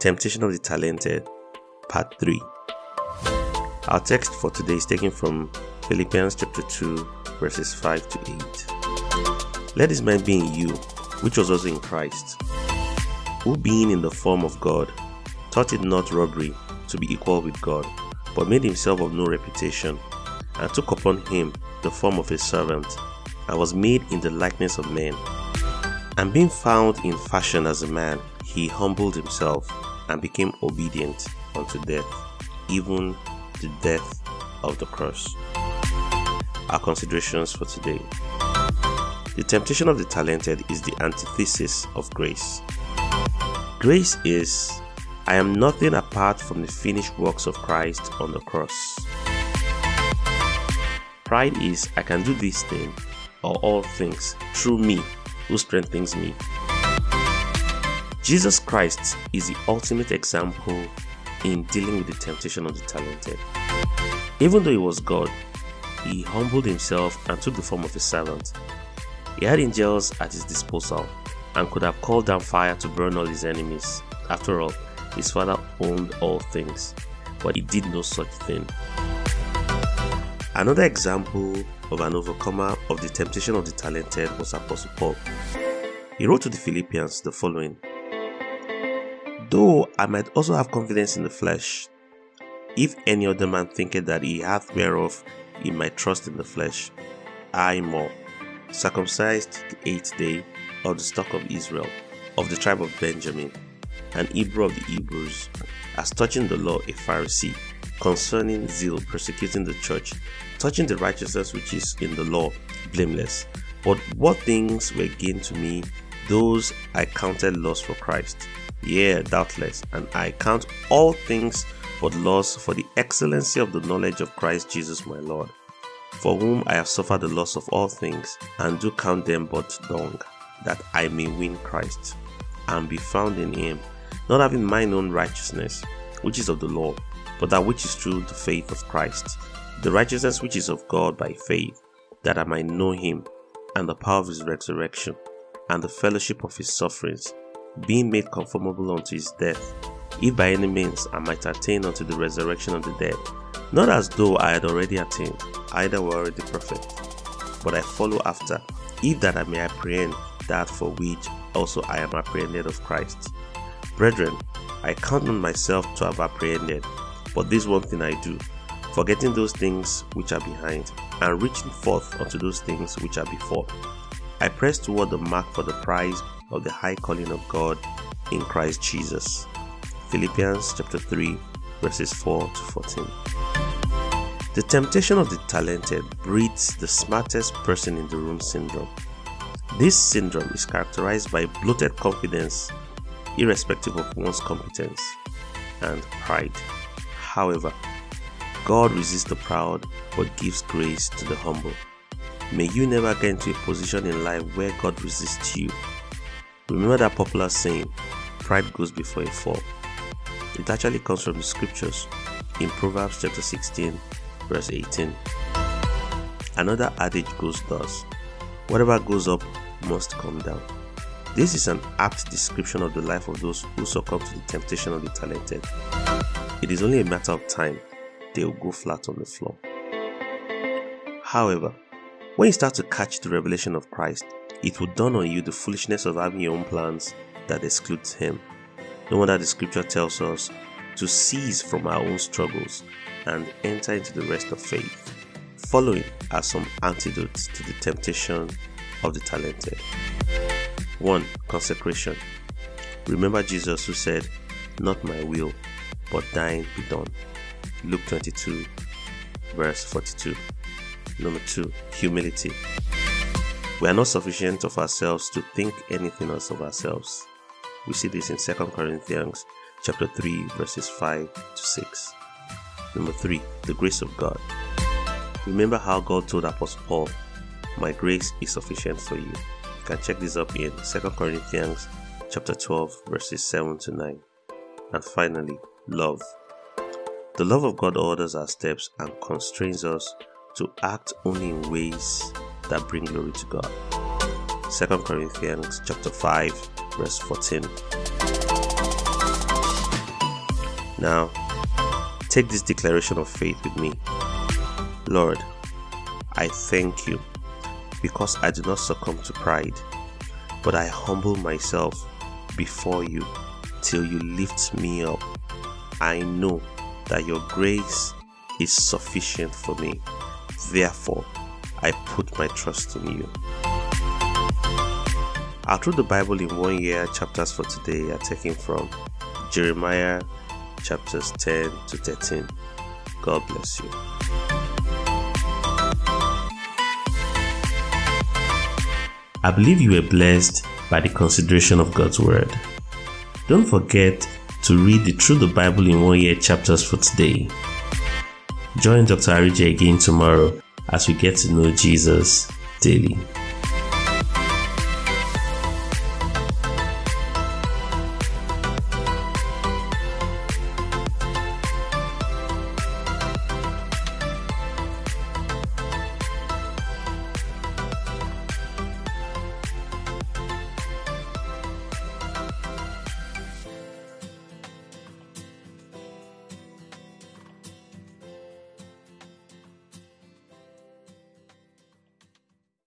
Temptation of the Talented, Part 3. Our text for today is taken from Philippians chapter 2, verses 5 to 8. Let this mind be in you, which was also in Christ, who being in the form of God, thought it not robbery to be equal with God, but made himself of no reputation, and took upon him the form of a servant, and was made in the likeness of men. And being found in fashion as a man, he humbled himself and became obedient unto death, even the death of the cross. Our considerations for today. The temptation of the talented is the antithesis of grace. Grace is, I am nothing apart from the finished works of Christ on the cross. Pride is, I can do this thing or all things through me who strengthens me. Jesus Christ is the ultimate example in dealing with the temptation of the talented. Even though he was God, he humbled himself and took the form of a servant. He had angels at his disposal and could have called down fire to burn all his enemies. After all, his father owned all things, but he did no such thing. Another example of an overcomer of the temptation of the talented was Apostle Paul. He wrote to the Philippians the following Though I might also have confidence in the flesh, if any other man thinketh that he hath whereof he might trust in the flesh, I more, circumcised the eighth day of the stock of Israel, of the tribe of Benjamin, an Hebrew of the Hebrews, as touching the law a Pharisee, concerning zeal persecuting the church, touching the righteousness which is in the law, blameless. But what things were gained to me, those I counted loss for Christ. Yea, doubtless, and I count all things but loss for the excellency of the knowledge of Christ Jesus my Lord, for whom I have suffered the loss of all things, and do count them but dung, that I may win Christ, and be found in him, not having mine own righteousness, which is of the law, but that which is through the faith of Christ, the righteousness which is of God by faith, that I might know him, and the power of his resurrection, and the fellowship of his sufferings being made conformable unto his death, if by any means I might attain unto the resurrection of the dead. Not as though I had already attained, either were already perfect, but I follow after, if that I may apprehend that for which also I am apprehended of Christ. Brethren, I count not myself to have apprehended, but this one thing I do, forgetting those things which are behind, and reaching forth unto those things which are before. I press toward the mark for the prize of the high calling of God in Christ Jesus. Philippians chapter 3 verses 4 to 14. The temptation of the talented breeds the smartest person in the room syndrome. This syndrome is characterized by bloated confidence, irrespective of one's competence, and pride. However, God resists the proud but gives grace to the humble. May you never get into a position in life where God resists you Remember that popular saying, pride goes before a fall. It actually comes from the scriptures in Proverbs chapter 16, verse 18. Another adage goes thus Whatever goes up must come down. This is an apt description of the life of those who succumb to the temptation of the talented. It is only a matter of time they will go flat on the floor. However, when you start to catch the revelation of Christ, it will dawn on you the foolishness of having your own plans that excludes Him. No wonder the scripture tells us to cease from our own struggles and enter into the rest of faith. Following are some antidotes to the temptation of the talented. 1. Consecration. Remember Jesus who said, Not my will, but thine be done. Luke 22, verse 42. Number 2. Humility. We are not sufficient of ourselves to think anything else of ourselves. We see this in 2 Corinthians chapter 3 verses 5 to 6. Number 3. The grace of God. Remember how God told Apostle Paul, My grace is sufficient for you. You can check this up in 2 Corinthians chapter 12 verses 7 to 9. And finally, love. The love of God orders our steps and constrains us to act only in ways that bring glory to God. 2 Corinthians chapter 5 verse 14. Now, take this declaration of faith with me. Lord, I thank you because I do not succumb to pride, but I humble myself before you till you lift me up. I know that your grace is sufficient for me. Therefore, I put my trust in you. Our Through the Bible in One Year chapters for today are taken from Jeremiah chapters 10 to 13. God bless you. I believe you were blessed by the consideration of God's Word. Don't forget to read the Through the Bible in One Year chapters for today. Join Dr. Arije again tomorrow as we get to know Jesus daily.